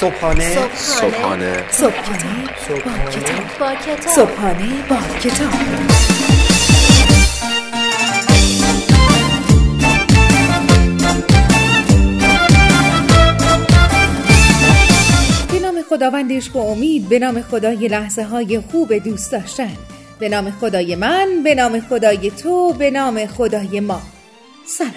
صبحانه. صبحانه. صبحانه با کتاب. صبحانه. با کتاب. به نام خداوندش با امید به نام خدای لحظه های خوب دوست داشتن. به نام خدای من به نام خدای تو به نام خدای ما. سلام.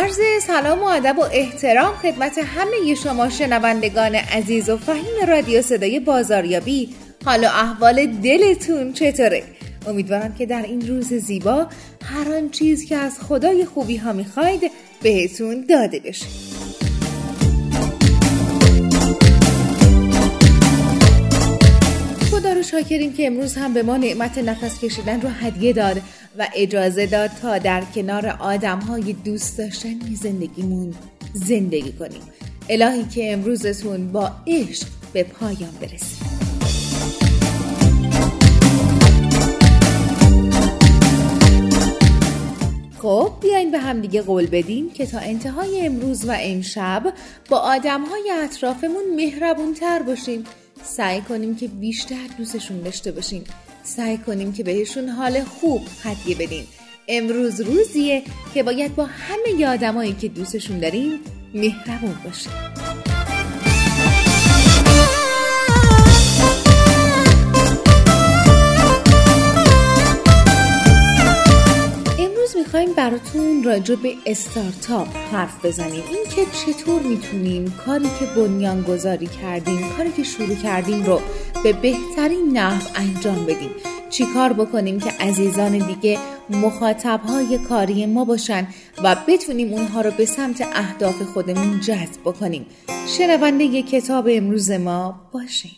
عرض سلام و ادب و احترام خدمت همه شما شنوندگان عزیز و فهیم رادیو صدای بازاریابی حال و احوال دلتون چطوره؟ امیدوارم که در این روز زیبا هر آن چیز که از خدای خوبی ها می‌خواید بهتون داده بشه شاکریم که امروز هم به ما نعمت نفس کشیدن رو هدیه داد و اجازه داد تا در کنار آدم های دوست داشتنی زندگیمون زندگی کنیم. الهی که امروزتون با عشق به پایان برسید. خب بیاین به هم دیگه قول بدیم که تا انتهای امروز و امشب با آدم های اطرافمون مهربون تر باشیم. سعی کنیم که بیشتر دوستشون داشته باشیم سعی کنیم که بهشون حال خوب هدیه بدیم امروز روزیه که باید با همه آدمایی که دوستشون داریم مهربون باشیم می‌خوایم براتون راجع به استارتاپ حرف بزنیم. این که چطور می‌تونیم کاری که بنیان گذاری کردیم کاری که شروع کردیم رو به بهترین نحو انجام بدیم. چی کار بکنیم که عزیزان دیگه مخاطبهای کاری ما باشن و بتونیم اونها رو به سمت اهداف خودمون جذب بکنیم. شنونده کتاب امروز ما باشیم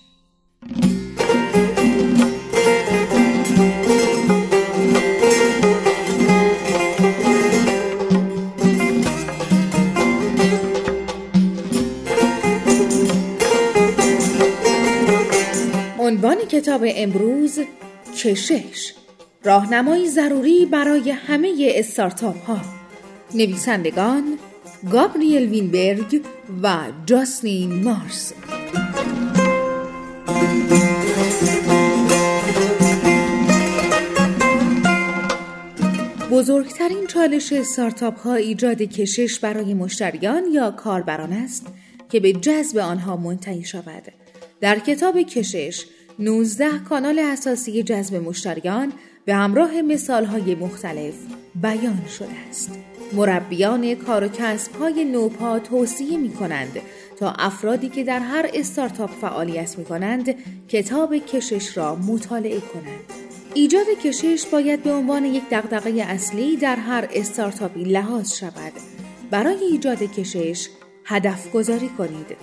کتاب امروز کشش راهنمایی ضروری برای همه استارتاپ ها نویسندگان گابریل وینبرگ و جاسلین مارس. بزرگترین چالش استارتاپ ها ایجاد کشش برای مشتریان یا کاربران است که به جذب آنها منتهی شود. در کتاب کشش 19 کانال اساسی جذب مشتریان به همراه مثالهای مختلف بیان شده است. مربیان کار و کسب های نوپا توصیه می کنند تا افرادی که در هر استارتاپ فعالیت می کنند کتاب کشش را مطالعه کنند. ایجاد کشش باید به عنوان یک دغدغه اصلی در هر استارتاپی لحاظ شود. برای ایجاد کشش هدف گذاری کنید.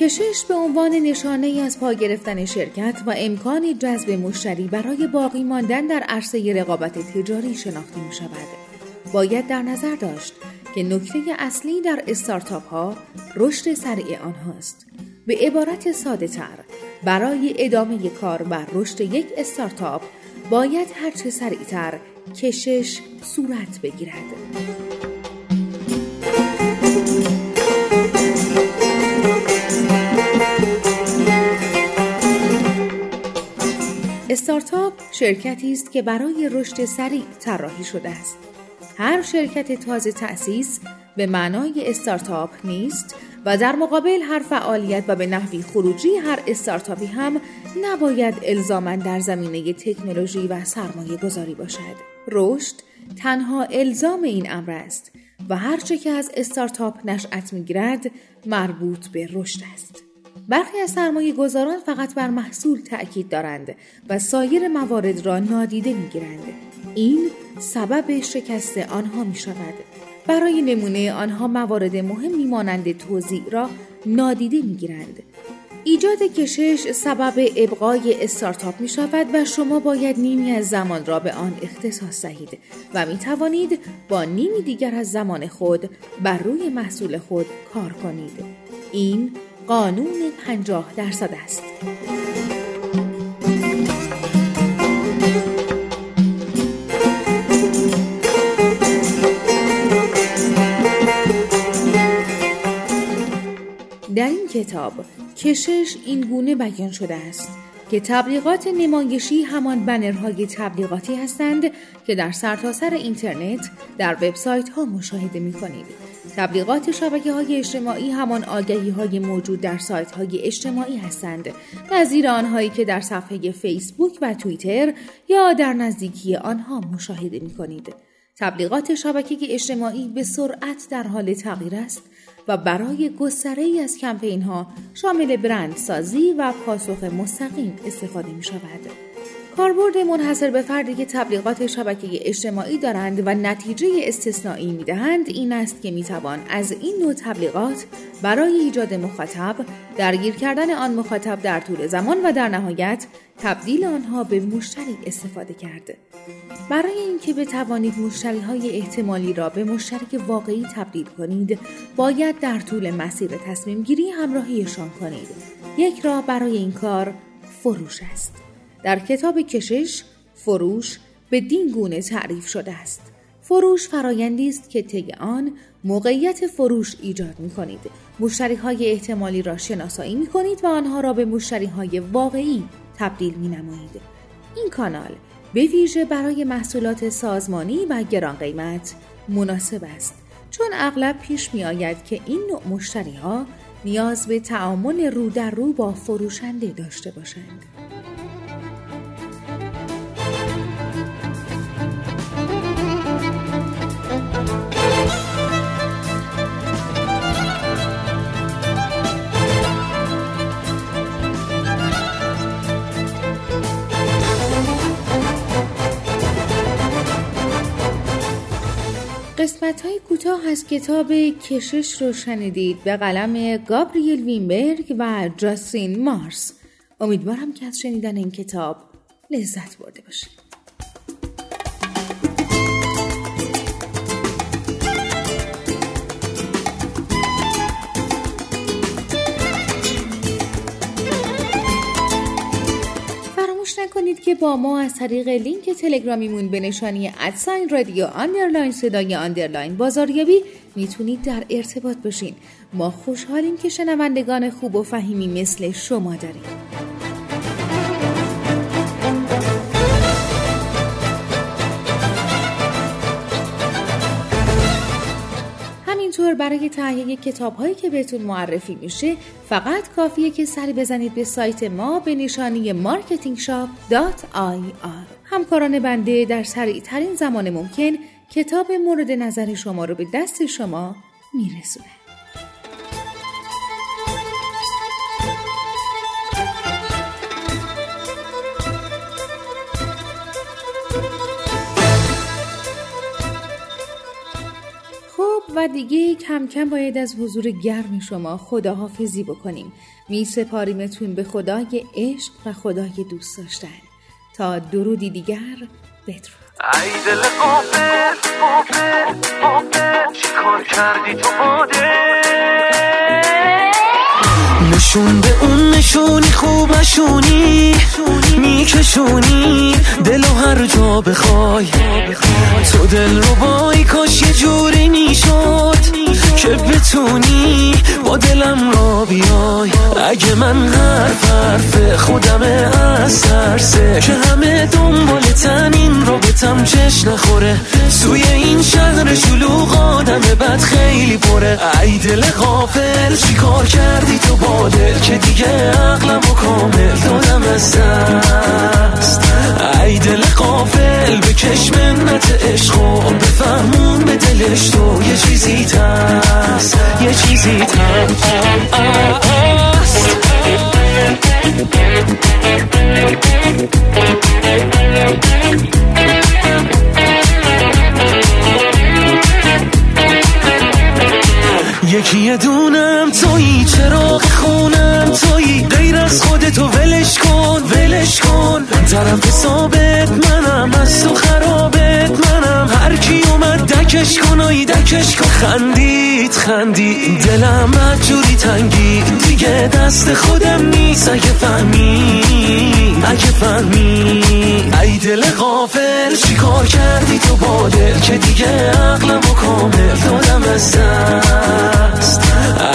کشش به عنوان نشانه ای از پا گرفتن شرکت و امکان جذب مشتری برای باقی ماندن در عرصه رقابت تجاری شناخته می شود. باید در نظر داشت که نکته اصلی در استارتاپ ها رشد سریع آنهاست. به عبارت ساده تر برای ادامه کار و رشد یک استارتاپ باید هرچه سریعتر کشش صورت بگیرد. شرکتی است که برای رشد سریع طراحی شده است. هر شرکت تازه تأسیس به معنای استارتاپ نیست و در مقابل هر فعالیت و به نحوی خروجی هر استارتاپی هم نباید الزاما در زمینه تکنولوژی و سرمایه گذاری باشد. رشد تنها الزام این امر است و هرچه که از استارتاپ نشأت می‌گیرد مربوط به رشد است. برخی از سرمایه گذاران فقط بر محصول تأکید دارند و سایر موارد را نادیده می گیرند. این سبب شکست آنها می شود. برای نمونه آنها موارد مهمی مانند توضیع را نادیده می گیرند. ایجاد کشش سبب ابقای استارتاپ می شود و شما باید نیمی از زمان را به آن اختصاص دهید و می توانید با نیمی دیگر از زمان خود بر روی محصول خود کار کنید. این قانون پنجاه درصد است. در این کتاب کشش این گونه بیان شده است. که تبلیغات نمایشی همان بنرهای تبلیغاتی هستند که در سرتاسر سر اینترنت در وبسایت ها مشاهده می کنید. تبلیغات شبکه های اجتماعی همان آگهی های موجود در سایت های اجتماعی هستند نظیر آنهایی که در صفحه فیسبوک و توییتر یا در نزدیکی آنها مشاهده می کنید. تبلیغات شبکه اجتماعی به سرعت در حال تغییر است و برای گستره ای از کمپین ها شامل برندسازی و پاسخ مستقیم استفاده می شود. کاربرد منحصر به فردی که تبلیغات شبکه اجتماعی دارند و نتیجه استثنایی می دهند این است که می توان از این نوع تبلیغات برای ایجاد مخاطب درگیر کردن آن مخاطب در طول زمان و در نهایت تبدیل آنها به مشتری استفاده کرد. برای اینکه بتوانید مشتری های احتمالی را به مشترک واقعی تبدیل کنید باید در طول مسیر تصمیم گیری همراهیشان کنید. یک راه برای این کار فروش است. در کتاب کشش فروش به دین گونه تعریف شده است. فروش فرایندی است که طی آن موقعیت فروش ایجاد می کنید. مشتری های احتمالی را شناسایی می کنید و آنها را به مشتری های واقعی تبدیل می نمایید. این کانال به ویژه برای محصولات سازمانی و گران قیمت مناسب است چون اغلب پیش می آید که این نوع مشتری ها نیاز به تعامل رو در رو با فروشنده داشته باشند. قسمت های کوتاه از کتاب کشش رو شنیدید به قلم گابریل وینبرگ و جاستین مارس. امیدوارم که از شنیدن این کتاب لذت برده باشید. که با ما از طریق لینک تلگرامیمون به نشانی at sign رادیو underline صدای underline بازاریابی می‌تونید در ارتباط باشین. ما خوشحالیم که شنوندگان خوب و فهیمی مثل شما داریم. برای تهیه کتاب هایی که بهتون معرفی میشه فقط کافیه که سری بزنید به سایت ما به نشانی marketingshop.ir همکاران بنده در سریع ترین زمان ممکن کتاب مورد نظر شما رو به دست شما میرسونه. و دیگه کم کم باید از حضور گرم شما خداحافظی بکنیم. می سپاریمتون به خدای عشق و خدای دوست داشتن. تا درودی دیگر بدرود. ای دل قافل قافل قافل چیکار کردی تو نشون به اون نشونی خوب نشونی میکشونی. دلو هر جا بخوای. تو دل رو بای کاش یه جوری می‌شد. که بتونی با دلم را بیای. اگه من حرف حرف خودم از ترسه که همه دنبال تنین را بتم چش نخوره. سوی این شهر شلوغ آدم بد خیلی پره. ای دل غافل چیکار کردی تو با دل؟ که دیگه عقلم و کامل دادم از دست. ای دل غافل بکش منت عشق و بفهمون به دلش تو یه چیزی تست یه چیزی تست یکی دکش کن و دکش کن. خندید خندید. دلم مجوری تنگی دیگه دست خودم نیست. اگه فهمی اگه فهمی. ای دل غافل چیکار کردی تو با دل؟ که دیگه عقلم و کامل دادم از دست.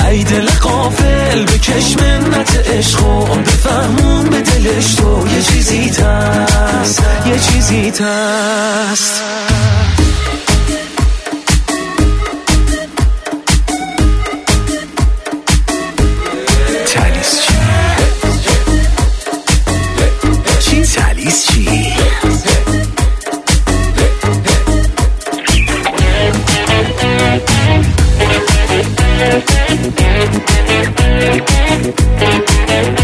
ای دل غافل قافل بکش منت عشق و بفهمون به دلش تو یه چیزی تست. یه چیزی تست. غافل